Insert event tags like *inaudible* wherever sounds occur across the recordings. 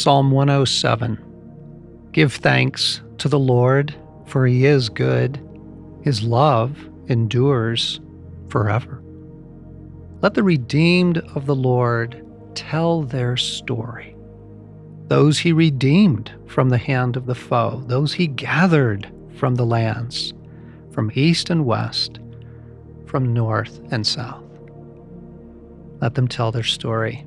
Psalm 107 Give thanks to the Lord, for he is good. His love endures forever. Let the redeemed of the Lord tell their story. Those he redeemed from the hand of the foe, those he gathered from the lands, from east and west, from north and south. Let them tell their story.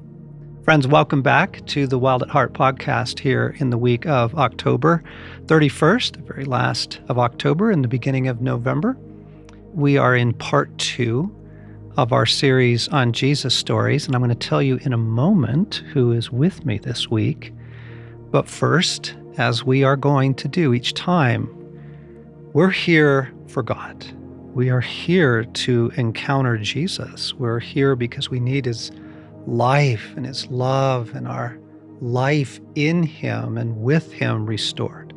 Friends, welcome back to the Wild at Heart podcast here in the week of October 31st, the very last of October and the beginning of November. We are in part two of our series on Jesus stories, and I'm going to tell you in a moment who is with me this week. But first, as we are going to do each time, we're here for God. We are here to encounter Jesus. We're here because we need His life and His love and our life in Him and with Him restored.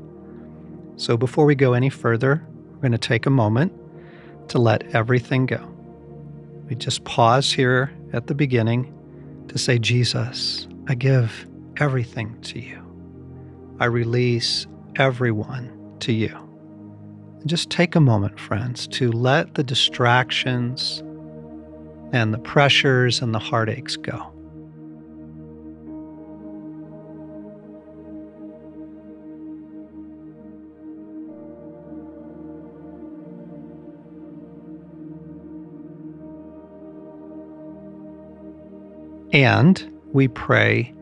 So before we go any further, we're going to take a moment to let everything go. We just pause here at the beginning to say, Jesus, I give everything to you. I release everyone to you. And just take a moment, friends, to let the distractions and the pressures and the heartaches go. And we pray,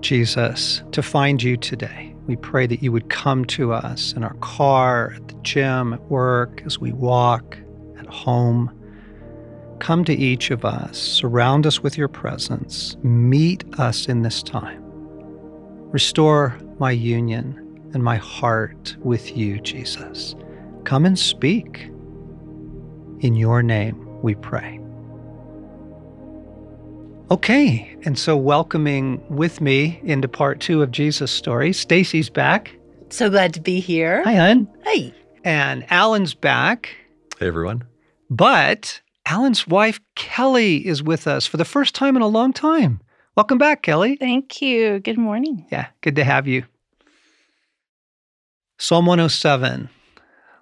Jesus, to find you today. We pray that you would come to us in our car, at the gym, at work, as we walk, at home. Come to each of us, surround us with your presence, meet us in this time. Restore my union and my heart with you, Jesus. Come and speak. In your name we pray. Okay, and so welcoming with me into part two of Jesus Story, Stacy's back. So glad to be here. Hi, hon. Hey. And Alan's back. Hey, everyone. But Alan's wife, Kelly, is with us for the first time in a long time. Welcome back, Kelly. Thank you. Good morning. Yeah, good to have you. Psalm 107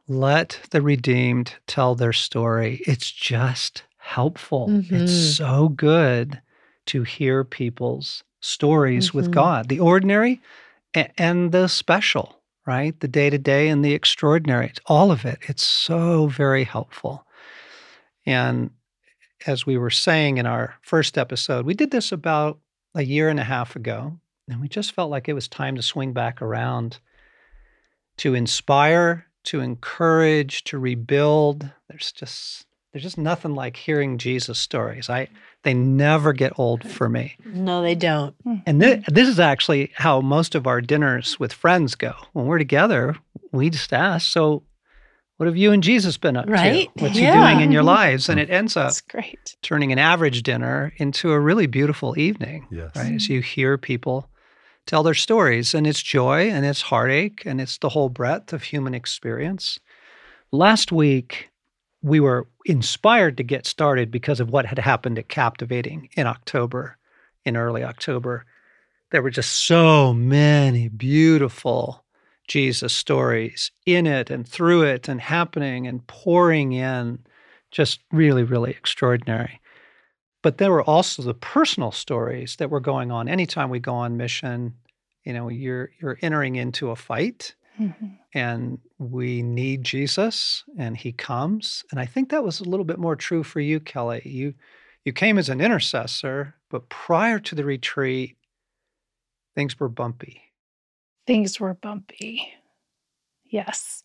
Let the redeemed tell their story. It's just helpful. Mhm. It's so good to hear people's stories with Mhm. God, the ordinary and the special, right? The day to day and the extraordinary. All of it. It's so very helpful. And as we were saying in our first episode, we did this about a year and a half ago, and we just felt like it was time to swing back around to inspire, to encourage, to rebuild. There's just there's just nothing like hearing Jesus stories. I they never get old for me. No, they don't. Hmm. And th- this is actually how most of our dinners with friends go. When we're together, we just ask, so what have you and Jesus been up Right? to? What's Yeah. he doing in your lives? And it ends up That's great. turning an average dinner into a really beautiful evening, Yes. right? As mm-hmm. you hear people tell their stories, and it's joy and it's heartache and it's the whole breadth of human experience. Last week, we were inspired to get started because of what had happened at Captivating in October, in early October. There were just so many beautiful Jesus stories in it and through it and happening and pouring in. Just really, really extraordinary. But there were also the personal stories that were going on. Anytime we go on mission, you know, you're you're entering into a fight Mhm. and we need Jesus and he comes. And I think that was a little bit more true for you, Kelly. You you came as an intercessor, but prior to the retreat, things were bumpy. Things were bumpy. Yes.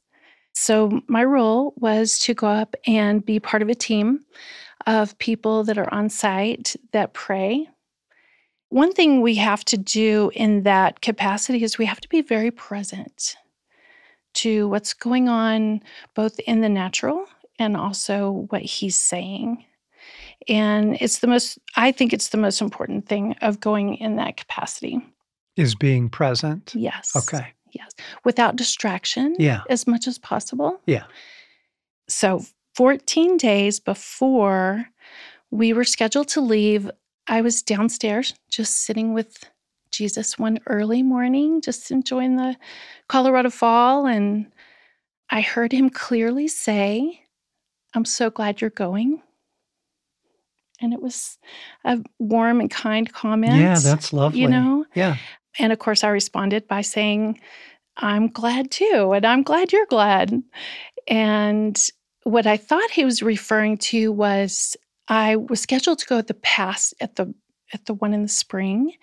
So, my role was to go up and be part of a team of people that are on site that pray. One thing we have to do in that capacity is we have to be very present to what's going on, both in the natural and also what he's saying. And it's the most, I think it's the most important thing of going in that capacity. Is being present. Yes. Okay. Yes. Without distraction Yeah. as much as possible. Yeah. So 14 days before we were scheduled to leave, I was downstairs just sitting with Jesus one early morning, just enjoying the Colorado fall. And I heard him clearly say, I'm so glad you're going. And it was a warm and kind comment. Yeah, that's lovely. You know? Yeah. And of course, I responded by saying, I'm glad too. And I'm glad you're glad. And what I thought he was referring to was I was scheduled to go at the pass at the at the one in the spring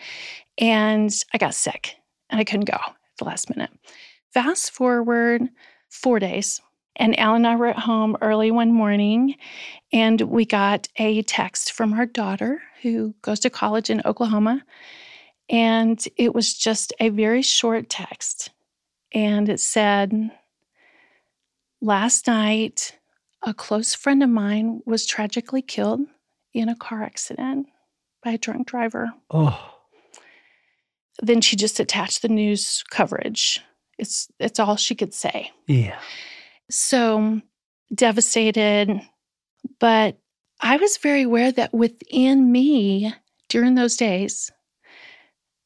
and I got sick and I couldn't go at the last minute. Fast forward 4 days and Al and I were at home early one morning and we got a text from our daughter who goes to college in Oklahoma and it was just a very short text and it said last night a close friend of mine was tragically killed in a car accident by a drunk driver. Oh. Then she just attached the news coverage. It's it's all she could say. Yeah. So devastated, but I was very aware that within me during those days,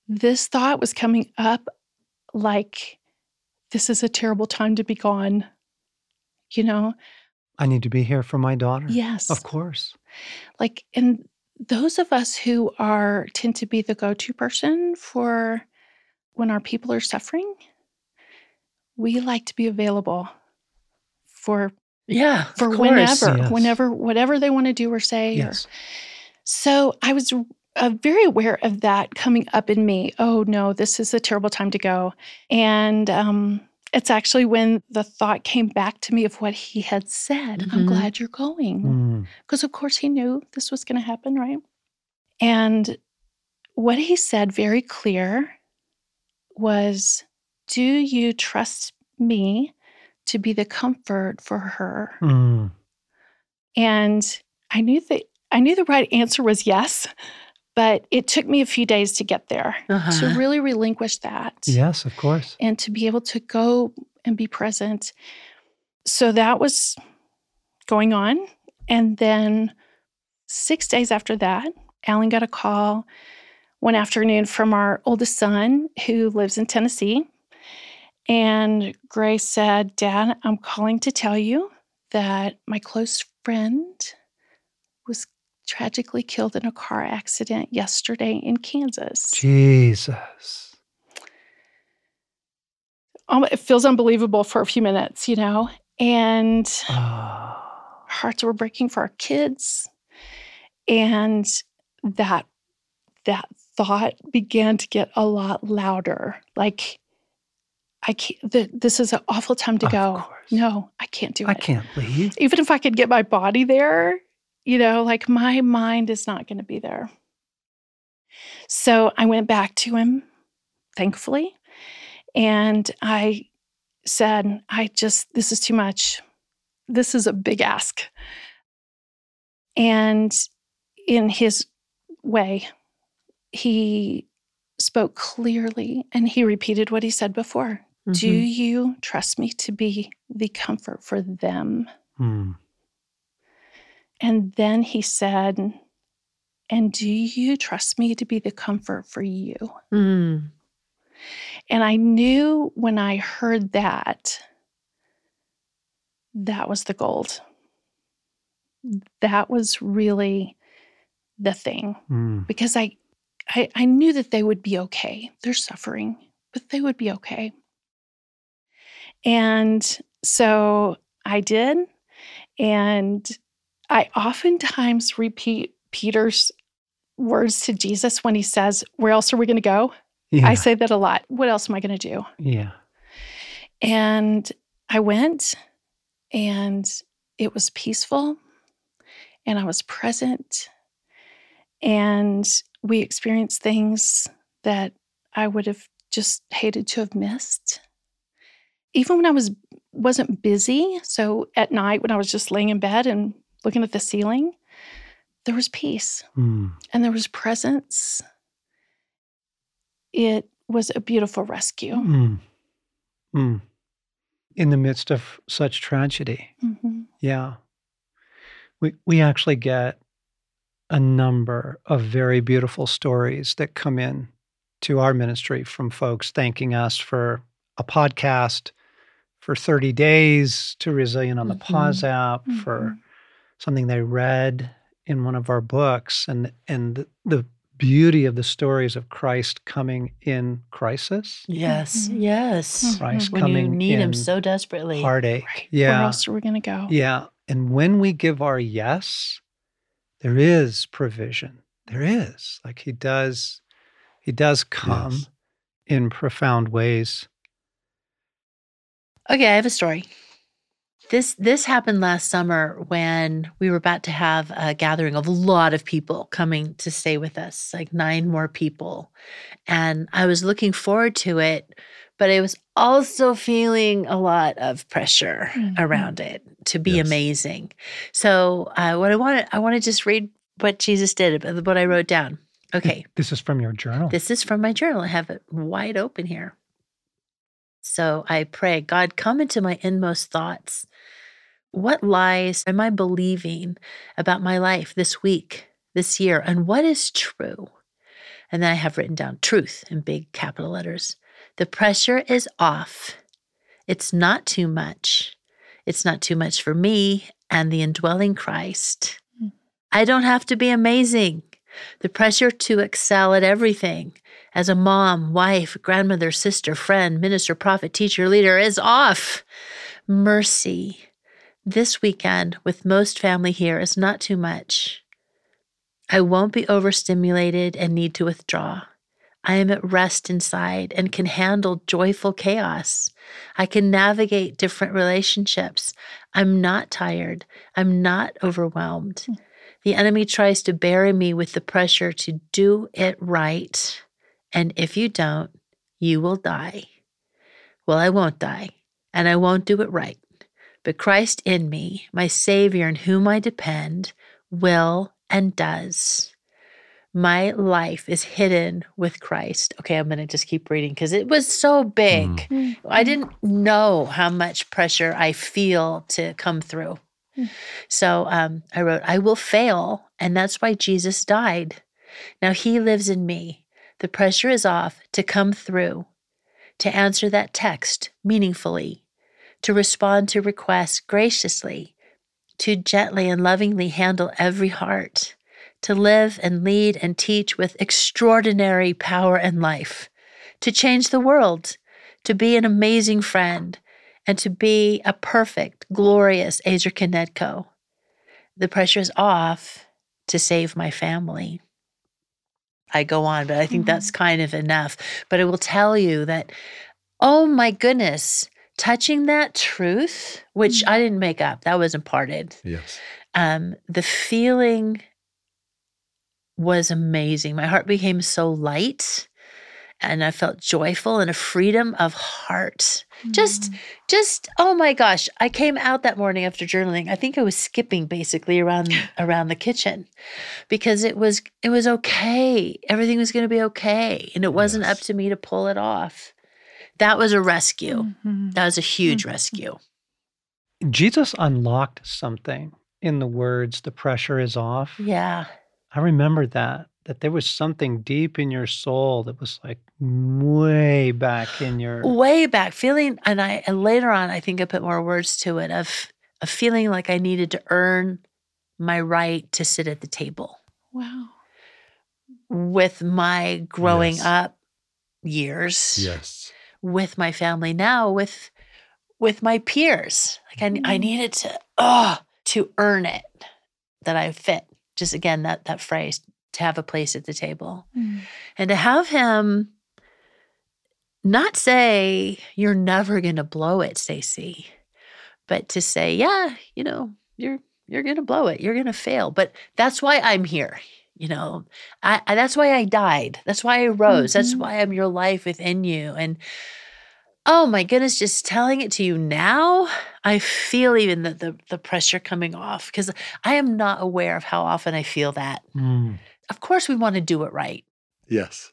this thought was coming up like, this is a terrible time to be gone. You know, I need to be here for my daughter. Yes. Of course. Like, and those of us who are tend to be the go to person for when our people are suffering, we like to be available for Yeah. for whenever, Yes. whenever, whatever they want to do or say. or- Yes. so I was uh, very aware of that coming up in me. Oh no, this is a terrible time to go. And um, it's actually when the thought came back to me of what he had said. I'm Mhm. glad you're going. Mm. Because, of course, he knew this was going to happen, right? And what he said very clear was Do you trust me to be the comfort for her? Mm. And I knew that I knew the right answer was yes, but it took me a few days to get there to Uh-huh. really relinquish that Yes, of course. and to be able to go and be present. So that was going on. And then six days after that, Alan got a call one afternoon from our oldest son who lives in Tennessee. And Grace said, Dad, I'm calling to tell you that my close friend was tragically killed in a car accident yesterday in Kansas. Jesus. um, it feels unbelievable for a few minutes, you know, and Ah. hearts were breaking for our kids, and that that thought began to get a lot louder. Like, I can't. Th- this is an awful time to Of go. course. No, I can't do I it. I can't leave. Even if I could get my body there, you know, like my mind is not going to be there. So I went back to him, thankfully, and I said, I just, this is too much. This is a big ask. And in his way, he spoke clearly and he repeated what he said before. Do Mhm. you trust me to be the comfort for them? Mm. And then he said, And do you trust me to be the comfort for you? Mm. And I knew when I heard that, that was the gold. That was really the thing Mm. because I, I, I knew that they would be okay. They're suffering, but they would be okay. And so I did. And I oftentimes repeat Peter's words to Jesus when he says, Where else are we going to go? Yeah. I say that a lot. What else am I going to do? yeah. And I went, and it was peaceful, and I was present, and we experienced things that I would have just hated to have missed. Even when I was wasn't busy, so at night when I was just laying in bed and looking at the ceiling, there was peace Mm. and there was presence. It was a beautiful rescue. Mm. Mm. In the midst of such tragedy. Mhm. Yeah. We we actually get a number of very beautiful stories that come in to our ministry from folks thanking us for a podcast, for 30 days to Resilient on the Mhm. Pause app, for Mhm. Something they read in one of our books, and and the, the beauty of the stories of Christ coming in crisis, Yes. Mhm. Yes. Christ When coming you need in him so desperately. heartache. Right. Where else are we going to go? Yeah. And when we give our yes, there is provision. There is. Like he does, he does come Yes. in profound ways. Okay, I have a story. This this happened last summer when we were about to have a gathering of a lot of people coming to stay with us, like nine more people. And I was looking forward to it, but I was also feeling a lot of pressure Mhm. around it to be Yes. amazing. So, uh, what I want to I want to just read what Jesus did, uh, what I wrote down. Okay. This is from your journal. This is from my journal. I have it wide open here. So I pray, God, come into my inmost thoughts. What lies am I believing about my life this week, this year, and what is true? And then I have written down truth in big capital letters. The pressure is off. It's not too much. It's not too much for me and the indwelling Christ. Mm. I don't have to be amazing. The pressure to excel at everything as a mom, wife, grandmother, sister, friend, minister, prophet, teacher, leader is off. Mercy. This weekend with most family here is not too much. I won't be overstimulated and need to withdraw. I am at rest inside and can handle joyful chaos. I can navigate different relationships. I'm not tired. I'm not overwhelmed. Hmm. The enemy tries to bury me with the pressure to do it right. And if you don't, you will die. Well, I won't die, and I won't do it right. But Christ in me, my Savior in whom I depend, will and does. My life is hidden with Christ. Okay, I'm going to just keep reading because it was so big. Mm. I didn't know how much pressure I feel to come through. Mm. So um, I wrote, I will fail, and that's why Jesus died. Now he lives in me. The pressure is off to come through, to answer that text meaningfully, to respond to requests graciously, to gently and lovingly handle every heart, to live and lead and teach with extraordinary power and life, to change the world, to be an amazing friend, and to be a perfect, glorious Azer Konetko. The pressure is off to save my family. I go on, but I think Mhm. that's kind of enough. But I will tell you that, oh my goodness, touching that truth, which Mhm. I didn't make up, that was imparted. Yes. Um, the feeling was amazing. My heart became so light and I felt joyful and a freedom of heart. Just Mm. just oh my gosh, I came out that morning after journaling. I think I was skipping basically around *laughs* around the kitchen because it was it was okay. Everything was going to be okay and it wasn't up to me to pull it off. That was a rescue. Mhm. That was a huge Mhm. rescue. Jesus unlocked something in the words, the pressure is off. Yeah. I remember that, that there was something deep in your soul that was like way back in your. *sighs* way back feeling and i and later on i think i put more words to it of of feeling like i needed to earn my right to sit at the table Wow. with my growing Yes. up years Yes. With my family now with with my peers. Like I, I Mm. needed to oh to earn it that i fit. Just again that that phrase to have a place at the table. Mm. and to have him not say you're never going to blow it stacy but to say yeah you know you're you're going to blow it. You're going to fail. But that's why i'm here you know I, I that's why i died that's why i rose that's Mhm. why i'm your life within you and oh my goodness just telling it to you now i feel even the the, the pressure coming off because i am not aware of how often i feel that Mm. of course we want to do it right Yes.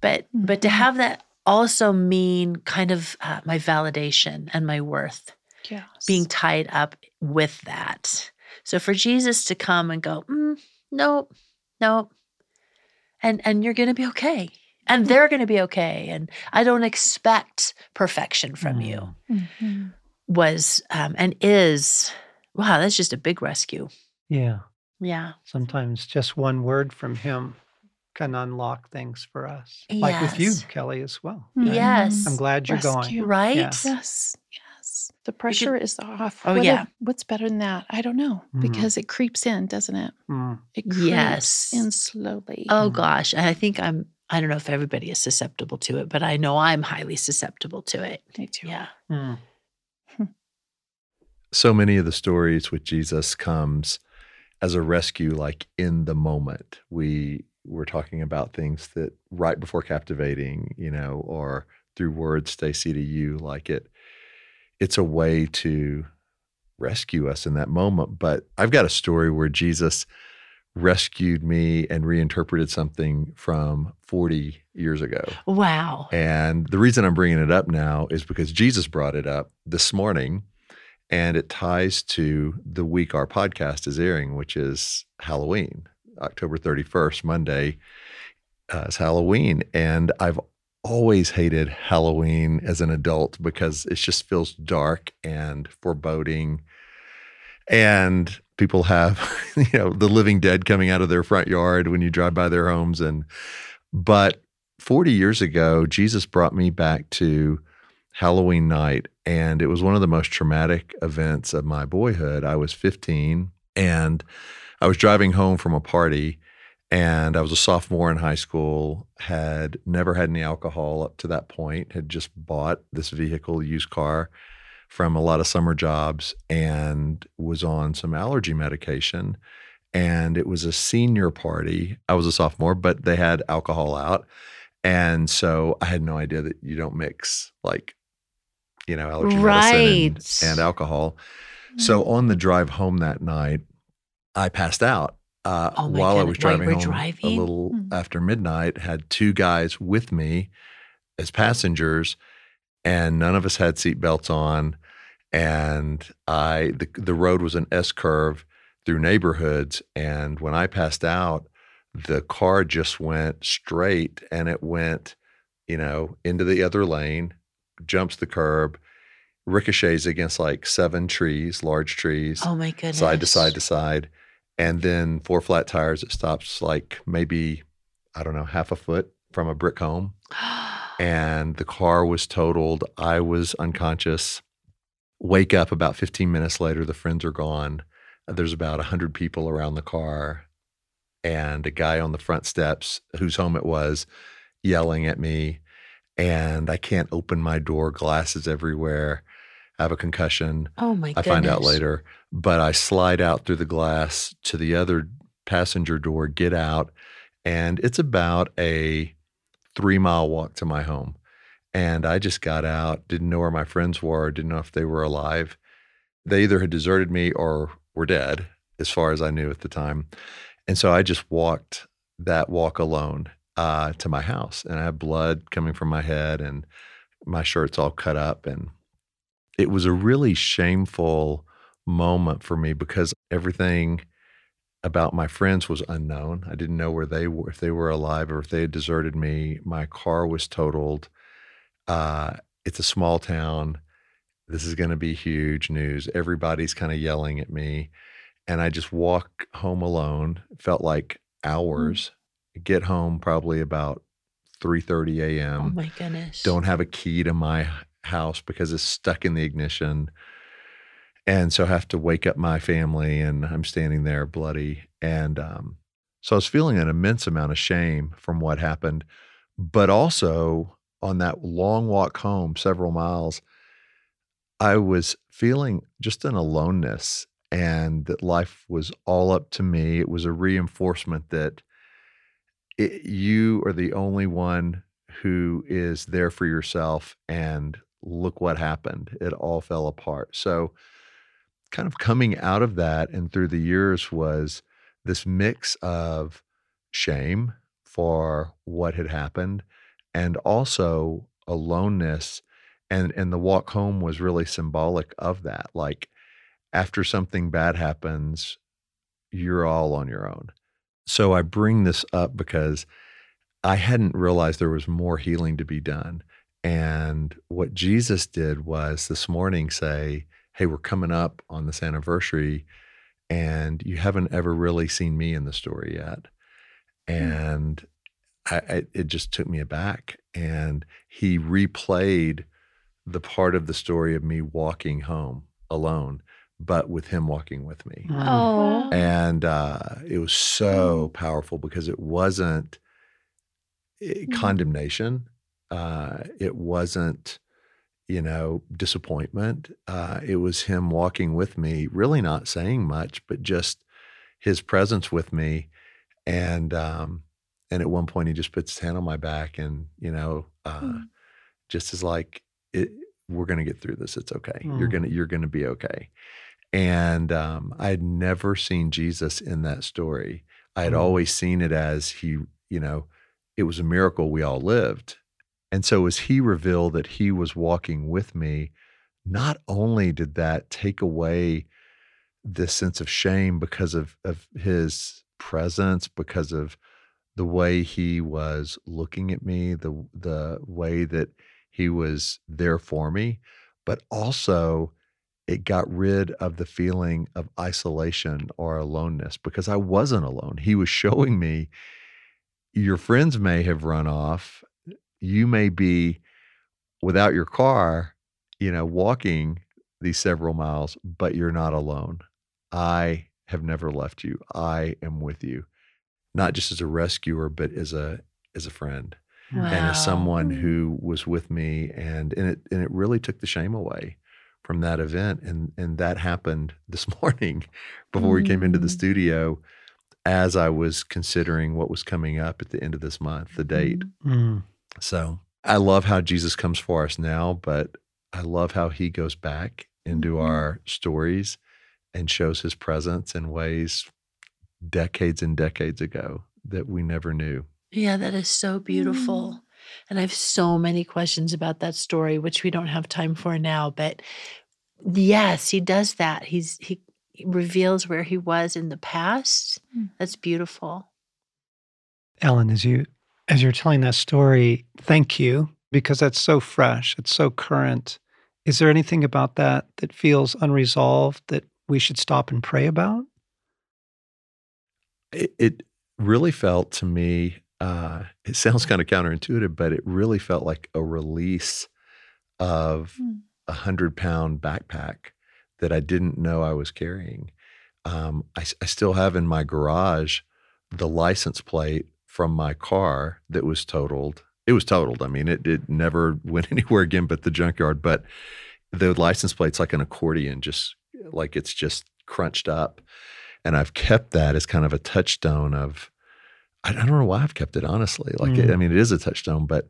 but but to Mhm. have that also mean kind of uh, my validation and my worth Yes. being tied up with that so for jesus to come and go mm, nope nope and and you're gonna be okay and they're going to be okay. And I don't expect perfection from you. Mm. Mhm. Was um, and is wow. That's just a big rescue. Yeah. Yeah. Sometimes just one word from him can unlock things for us. Like with you, Kelly, as well. Mhm. Yes. I'm glad you're going. Rescue. Right. Yeah. Yes, yes. The pressure is off. Oh, What yeah. what's better than that? I don't know Mhm. because it creeps in, doesn't it? Mm. It creeps Yes. in slowly. Oh Mhm. gosh. And I think I'm. I don't know if everybody is susceptible to it, but I know I'm highly susceptible to it. Me too. Yeah. Mm. so many of the stories with Jesus comes as a rescue, like in the moment. We were talking about things that right before captivating, you know, or through words, Stacy, to you, like it, it's a way to rescue us in that moment. But I've got a story where Jesus rescued me and reinterpreted something from 40 years ago. Wow. And the reason I'm bringing it up now is because Jesus brought it up this morning, and it ties to the week our podcast is airing, which is Halloween, October 31st, Monday uh, is Halloween. And I've always hated Halloween as an adult because it just feels dark and foreboding. And people have, *laughs* you know, the living dead coming out of their front yard when you drive by their homes. And, but 40 years ago, Jesus brought me back to Halloween night, and it was one of the most traumatic events of my boyhood. I was 15, and I was driving home from a party, and I was a sophomore in high school, had never had any alcohol up to that point, had just bought this vehicle, used car from a lot of summer jobs, and was on some allergy medication. And it was a senior party. I was a sophomore, but they had alcohol out. And so I had no idea that you don't mix like, you know, allergy medicine and, and alcohol. So mm-hmm. on the drive home that night, I passed out uh, Oh while I was driving home driving? a little Hmm. after midnight. Had two guys with me as passengers, and none of us had seatbelts on. And I the the road was an S curve through neighborhoods, and when I passed out, the car just went straight, and it went, you know, into the other lane, jumps the curb, ricochets against like seven trees, large trees Oh my goodness. side to side to side, and then four flat tires. It stops like maybe I don't know half a foot from a brick home, *gasps* and the car was totaled. I was unconscious. Wake up about 15 minutes later. The friends are gone. There's about 100 people around the car, and a guy on the front steps, whose home it was, yelling at me. And I can't open my door, glasses everywhere. Have a concussion. oh my I goodness. find out later, but I slide out through the glass to the other passenger door, get out, and it's about a three mile walk to my home. And I just got out, didn't know where my friends were, didn't know if they were alive. They either had deserted me or were dead, as far as I knew at the time. And so I just walked that walk alone uh, to my house, and I had blood coming from my head, and my shirt's all cut up, and it was a really shameful moment for me because everything about my friends was unknown. I didn't know where they were, if they were alive or if they had deserted me. My car was totaled. Uh, it's a small town. This is going to be huge news. Everybody's kind of yelling at me. And I just walk home alone. It felt like hours. Get home probably about 3:30 a.m Oh my goodness. don't have a key to my house because it's stuck in the ignition. And so I have to wake up my family and I'm standing there bloody. And um, so I was feeling an immense amount of shame from what happened. But also on that long walk home, several miles, I was feeling just an aloneness and that life was all up to me. It was a reinforcement that it, you are the only one who is there for yourself and look what happened it all fell apart so kind of coming out of that and through the years was this mix of shame for what had happened and also aloneness and and the walk home was really symbolic of that like after something bad happens you're all on your own so i bring this up because I hadn't realized there was more healing to be done. And what Jesus did was this morning say, Hey, we're coming up on this anniversary, and you haven't ever really seen me in the story yet. And I, I, it just took me aback. And he replayed the part of the story of me walking home alone, but with him walking with me. Mm. Oh. And uh, it was so powerful because it wasn't eh, Mm. condemnation. Uh, it wasn't, you know, disappointment. Uh, it was him walking with me, really not saying much, but just his presence with me. And um, and at one point, he just puts his hand on my back, and you know, uh, Mm. just as like, it, we're gonna get through this. It's okay. You're Mm. gonna you're gonna be okay. And um, I had never seen Jesus in that story. I had Mm. always seen it as he, you know, it was a miracle we all lived. And so as he revealed that he was walking with me, not only did that take away this sense of shame because of, of his presence, because of the way he was looking at me, the the way that he was there for me, but also it got rid of the feeling of isolation or aloneness because I wasn't alone. He was showing me your friends may have run off. You may be without your car, you know, walking these several miles, but you're not alone. I have never left you. I am with you, not just as a rescuer, but as a as a friend Wow. and as someone Mm. who was with me and and it and it really took the shame away from that event and and that happened *laughs* this morning before we came into the Mm. studio as I was considering what was coming up at the end of this month the date Mm. So I love how Jesus comes for us now but I love how he goes back into Mhm. our stories and shows his presence in ways decades and decades ago that we never knew Yeah, that is so beautiful. Mm. And I have so many questions about that story, which we don't have time for now. But yes, he does that. He's he reveals where he was in the past. Mm. That's beautiful. Ellen, as you as you're telling that story, thank you because that's so fresh. It's so current. Is there anything about that that feels unresolved that we should stop and pray about? it, it really felt to me uh, it sounds kind of counterintuitive but it really felt like a release of Mm. a hundred pound backpack that i didn't know i was carrying um, I, s- I still have in my garage the license plate from my car that was totaled it was totaled i mean it, it never *laughs* went anywhere again but the junkyard but the license plate's like an accordion just like it's just crunched up and I've kept that as kind of a touchstone of I, don't know why I've kept it honestly. Like it, Mm. I mean, it is a touchstone, but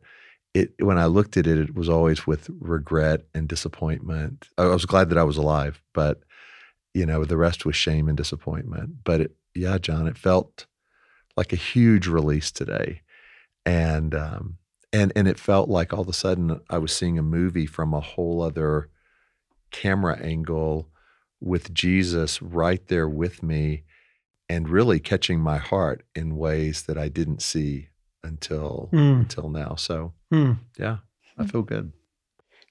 it when I looked at it, it was always with regret and disappointment. I was glad that I was alive, but you know, the rest was shame and disappointment. But it, yeah, John, it felt like a huge release today, and um, and and it felt like all of a sudden I was seeing a movie from a whole other camera angle with Jesus right there with me and really catching my heart in ways that I didn't see until Mm. until now. So Mm. yeah, I feel good.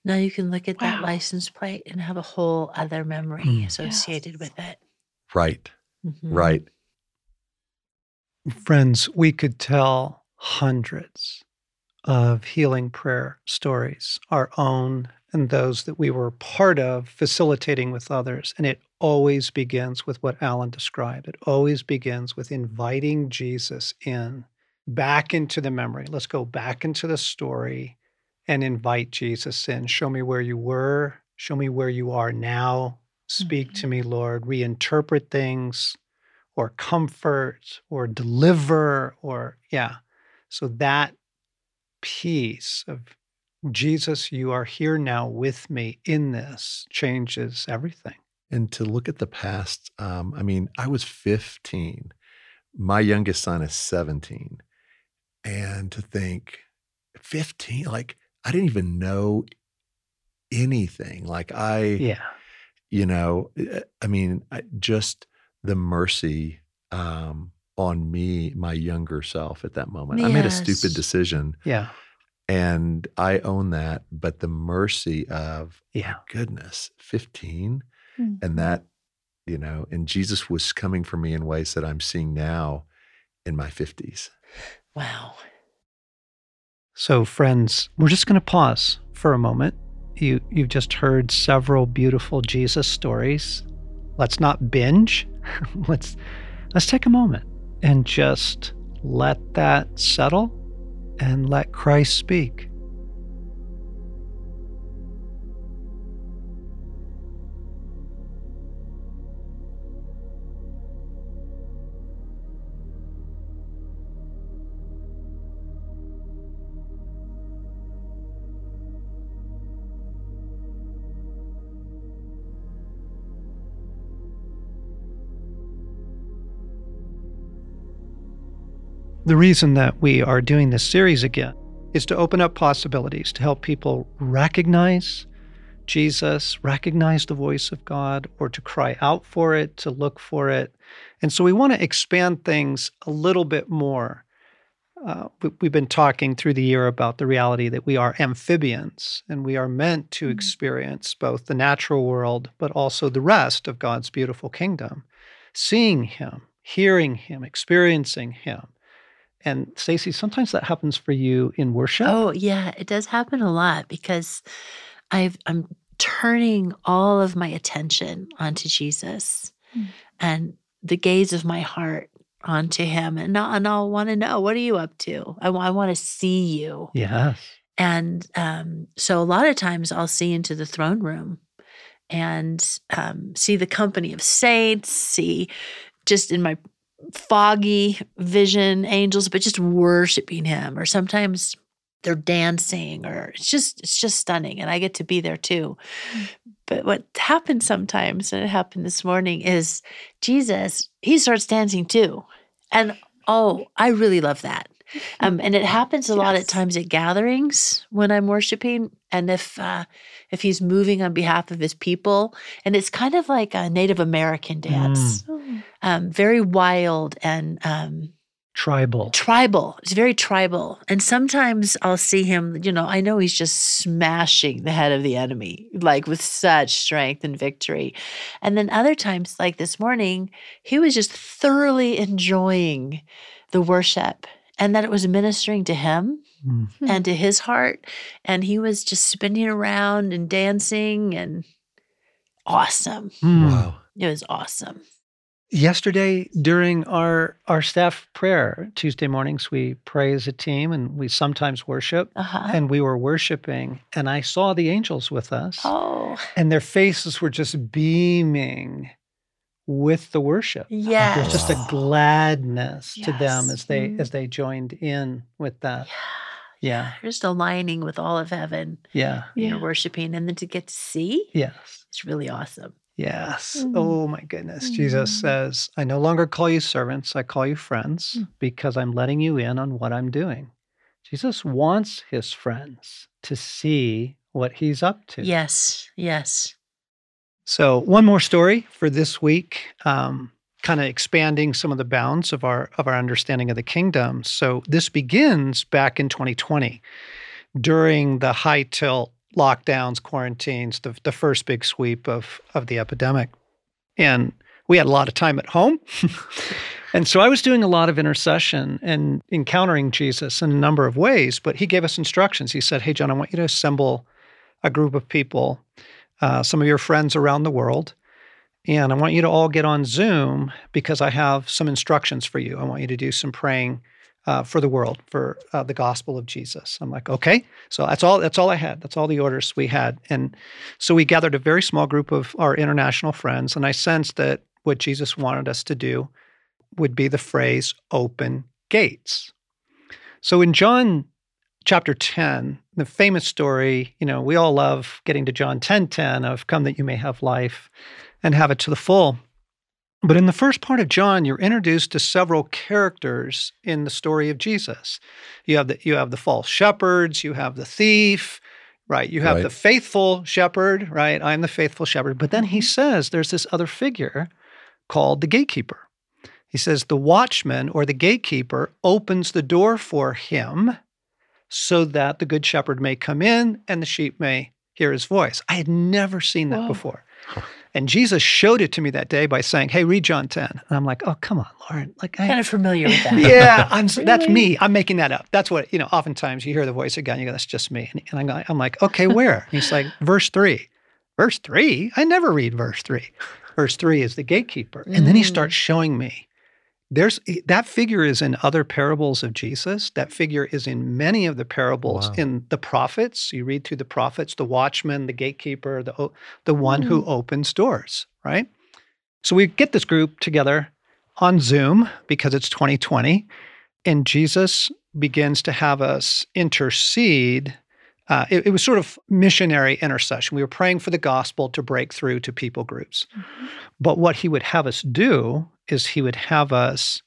Now you can look at that license plate and have a whole other memory Mm. associated Yes. with it. Right, Mhm. right. Friends, we could tell hundreds of healing prayer stories, our own and those that we were part of facilitating with others. And it always begins with what Alan described. It always begins with inviting Jesus in, back into the memory. Let's go back into the story and invite Jesus in. Show me where you were, show me where you are now. Speak to mm-hmm. me, Lord. Reinterpret things or comfort or deliver or yeah so that piece of jesus you are here now with me in this changes everything And to look at the past, um, I mean, I was 15. My youngest son is 17. And to think 15, like I didn't even know anything. Like I, yeah you know, eh, I mean, I, just the mercy um, on me, my younger self at that moment. I made a stupid decision Yeah. and I own that. But the mercy of, Yeah. goodness, 15 Mhm. and that, you know, and Jesus was coming for me in ways that I'm seeing now in my 50s. Wow. So, friends, we're just going to pause for a moment. You, you've just heard several beautiful Jesus stories. Let's not binge. *laughs* let's, let's take a moment and just let that settle and let Christ speak. The reason that we are doing this series again is to open up possibilities to help people recognize Jesus, recognize the voice of God, or to cry out for it, to look for it. And so we want to expand things a little bit more. Uh, we, we've been talking through the year about the reality that we are amphibians and we are meant to Mhm. experience both the natural world, but also the rest of God's beautiful kingdom, seeing Him, hearing Him, experiencing Him. And Stacy, sometimes that happens for you in worship. Oh, yeah, it does happen a lot because I've I'm turning all of my attention onto Jesus Mm. and the gaze of my heart onto him and I'll, and I'll want to know what are you up to? I, want to see you. Yes. And um, so a lot of times I'll see into the throne room and um, see the company of saints, see just in my foggy vision angels, but just worshiping him. Or sometimes they're dancing, or it's just it's just stunning, and I get to be there too. Mm. But what happens sometimes, and it happened this morning, is Jesus he starts dancing too, and oh, I really love that. Um, and it happens a lot at times at gatherings when I'm worshiping, and if uh, if he's moving on behalf of his people, and it's kind of like a Native American dance, Oh, um, very wild and um, Tribal. tribal. It's very tribal, and sometimes I'll see him. You know, I know he's just smashing the head of the enemy, like with such strength and victory, and then other times, like this morning, he was just thoroughly enjoying the worship. And that it was ministering to him Mm. And to his heart. And he was just spinning around and dancing and awesome. Mm. Wow. It was awesome. Yesterday, during our our staff prayer, Tuesday mornings, we pray as a team and we sometimes worship. Uh-huh. And we were worshiping, and I saw the angels with us, Oh, and their faces were just beaming with the worship. yes. There's just a gladness to them as they Mhm. as they joined in with that. Yeah, yeah Just aligning with all of heaven. yeah, You're Yeah. worshiping, and then to get to see, yes, it's really awesome. yes. Mm. Oh my goodness. Jesus Mm. says, I no longer call you servants, I call you friends Mm. because I'm letting you in on what I'm doing. Jesus wants his friends to see what he's up to. Yes, yes. So, one more story for this week, um, kind of expanding some of the bounds of our of our understanding of the kingdom. So, this begins back in 2020 during the high tilt lockdowns, quarantines, the, the first big sweep of of the epidemic, and we had a lot of time at home. *laughs* And so I was doing a lot of intercession and encountering Jesus in a number of ways, but he gave us instructions. He said, Hey, John, I want you to assemble a group of people, uh, some of your friends around the world, and I want you to all get on Zoom because I have some instructions for you. I want you to do some praying uh, for the world, for uh, the gospel of Jesus. I'm like, okay. So that's all. That's all I had. That's all the orders we had. And so we gathered a very small group of our international friends, and I sensed that what Jesus wanted us to do would be the phrase open gates. So in John chapter 10, the famous story, you know, we all love getting to John 10 10 of come that you may have life and have it to the full. But in the first part of John, you're introduced to several characters in the story of Jesus. You have the you have the false shepherds, you have the thief, right? You have Right. the faithful shepherd, right? I'm the faithful shepherd. But then he says there's this other figure called the gatekeeper. He says, The watchman or the gatekeeper opens the door for him so that the good shepherd may come in and the sheep may hear his voice. I had never seen that Whoa. before. And Jesus showed it to me that day by saying, Hey, read John 10. And I'm like, Oh, come on, Lauren." Like, I, Kind of familiar with that. yeah, *laughs* I'm, s that's me. I'm making that up. That's what, you know, oftentimes you hear the voice of God and you go, that's just me. And, and I'm, going- I'm like, okay, where? And he's like, verse three. Verse three? I never read verse three. Verse three is the gatekeeper. And then he Mm. starts showing me there's eh, that figure is in other parables of Jesus. That figure is in many of the oh, parables Wow. in the prophets. You read through the prophets, the watchman, the gatekeeper, the the one who mm. opens doors, right? So we get this group together on Zoom because it's 2020, and Jesus begins to have us intercede. Uh, it, it was sort of missionary intercession. We were praying for the gospel to break through to people groups. But what he would have us do is he would have us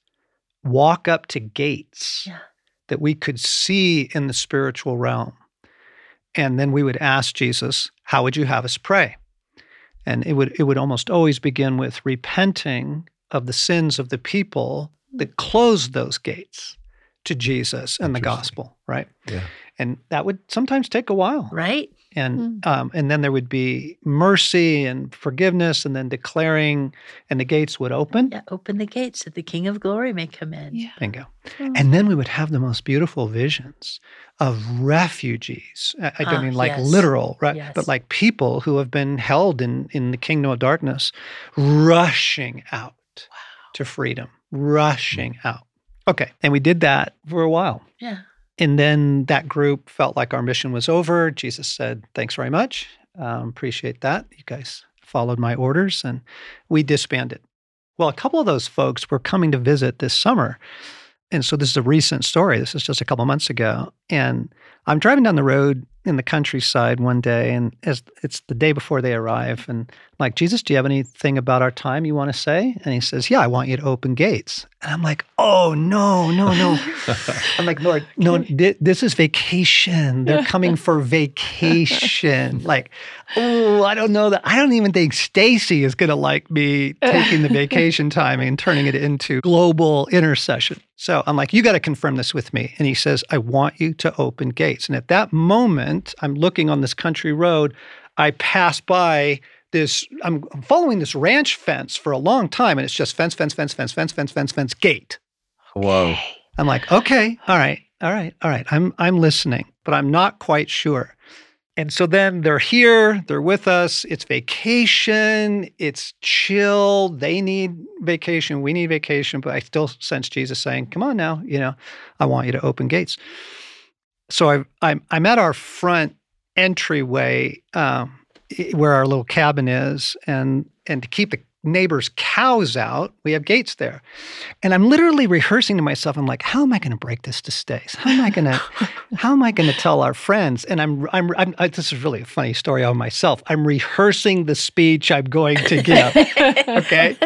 walk up to gates Yeah. that we could see in the spiritual realm. And then we would ask Jesus, How would you have us pray? And it would it would almost always begin with repenting of the sins of the people that closed those gates to Jesus and the gospel, right? Yeah. And that would sometimes take a while Right? and um, and then there would be mercy and forgiveness, and then declaring, and the gates would open. Yeah. Open the gates that the King of Glory may come in. Yeah. Bingo. Oh. And then we would have the most beautiful visions of refugees. I, I don't Ah, mean like yes. literal, right? Yes. But like people who have been held in in the kingdom of darkness, rushing out to freedom, rushing out. Okay, and we did that for a while. Yeah. And then that group felt like our mission was over. Jesus said, Thanks very much. Um, appreciate that. You guys followed my orders and we disbanded. Well, a couple of those folks were coming to visit this summer. And so this is a recent story. This is just a couple months ago. And I'm driving down the road in the countryside one day, and as it's the day before they arrive, and I'm like, Jesus, do you have anything about our time you want to say? And he says, Yeah, I want you to open gates. And I'm like, Oh, no, no, no. *laughs* I'm like, Lord, no, this is vacation. They're *laughs* coming for vacation. Like, oh, I don't know that. I don't even think Stacy is going to like me taking the *laughs* vacation time and turning it into global intercession. So I'm like, you got to confirm this with me. And he says, I want you to open gates. And at that moment, I'm looking on this country road. I pass by this, I'm following this ranch fence for a long time, and it's just fence, fence, fence, fence, fence, fence, fence, fence, gate. Whoa. I'm like, okay, all right, all right, all right. I'm I'm listening, but I'm not quite sure. And so then they're here, they're with us. It's vacation, it's chill. They need vacation, we need vacation, but I still sense Jesus saying, "Come on now, you know, I want you to open gates." So I, I'm I'm at our front entryway um, where our little cabin is, and and to keep the neighbors' cows out, we have gates there. And I'm literally rehearsing to myself. I'm like, how am I going to break this to Stace? How am I going *laughs* to, how am I going to tell our friends? And I'm, I'm, I'm I, this is really a funny story on myself. I'm rehearsing the speech I'm going to give. *laughs* okay.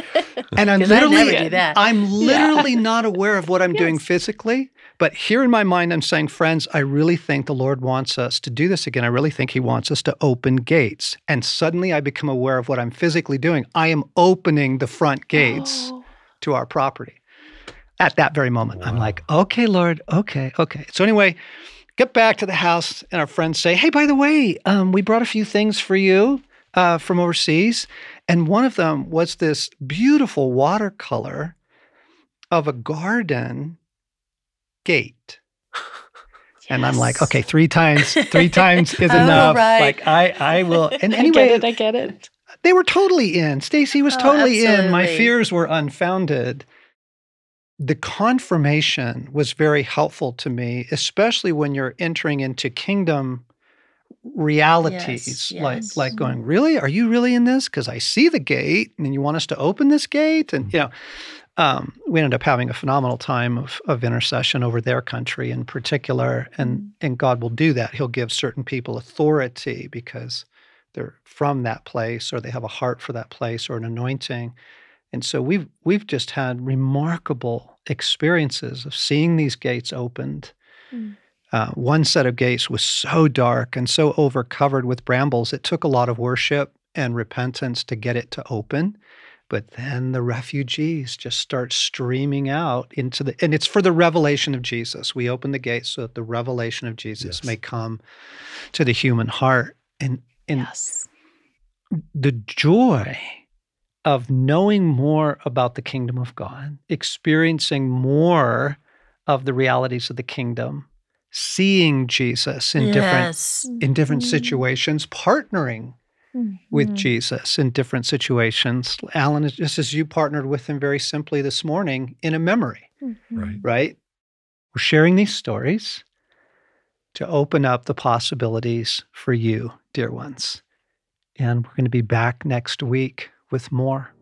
And I'm literally. I'm literally not aware of what I'm doing physically. But here in my mind, I'm saying, friends, I really think the Lord wants us to do this again. I really think He wants us to open gates. And suddenly I become aware of what I'm physically doing. I am opening the front gates Oh. to our property at that very moment. I'm like, okay, Lord, okay, okay. So anyway, get back to the house, and our friends say, hey, by the way, um, we brought a few things for you uh, from overseas, and one of them was this beautiful watercolor of a garden gate. *laughs* And I'm like, okay, three times, three *laughs* times is All enough. right. Like I, I will. *laughs* And I anyway, get it. I get it. they were totally in. Stacy was Oh, totally in. My fears were unfounded. The confirmation was very helpful to me, especially when you're entering into kingdom realities. Yes, Like like going, mm-hmm. really? Are you really in this? Because I see the gate and you want us to open this gate. And you know, um, we ended up having a phenomenal time of, of intercession over their country in particular. And and God will do that. He'll give certain people authority because they're from that place or they have a heart for that place or an anointing. And so we've we've just had remarkable experiences of seeing these gates opened. Mm. Uh, one set of gates was so dark and so overcovered with brambles, it took a lot of worship and repentance to get it to open. But then the refugees just start streaming out into the, and it's for the revelation of Jesus. We open the gates so that the revelation of Jesus Yes. may come to the human heart. And, and yes. the joy of knowing more about the kingdom of God, experiencing more of the realities of the kingdom, seeing Jesus in different in different Mhm. situations, partnering with Mhm. Jesus in different situations. Alan, just as you partnered with him very simply this morning in a memory, Mhm. Right. right? We're sharing these stories to open up the possibilities for you, dear ones. And we're going to be back next week with more.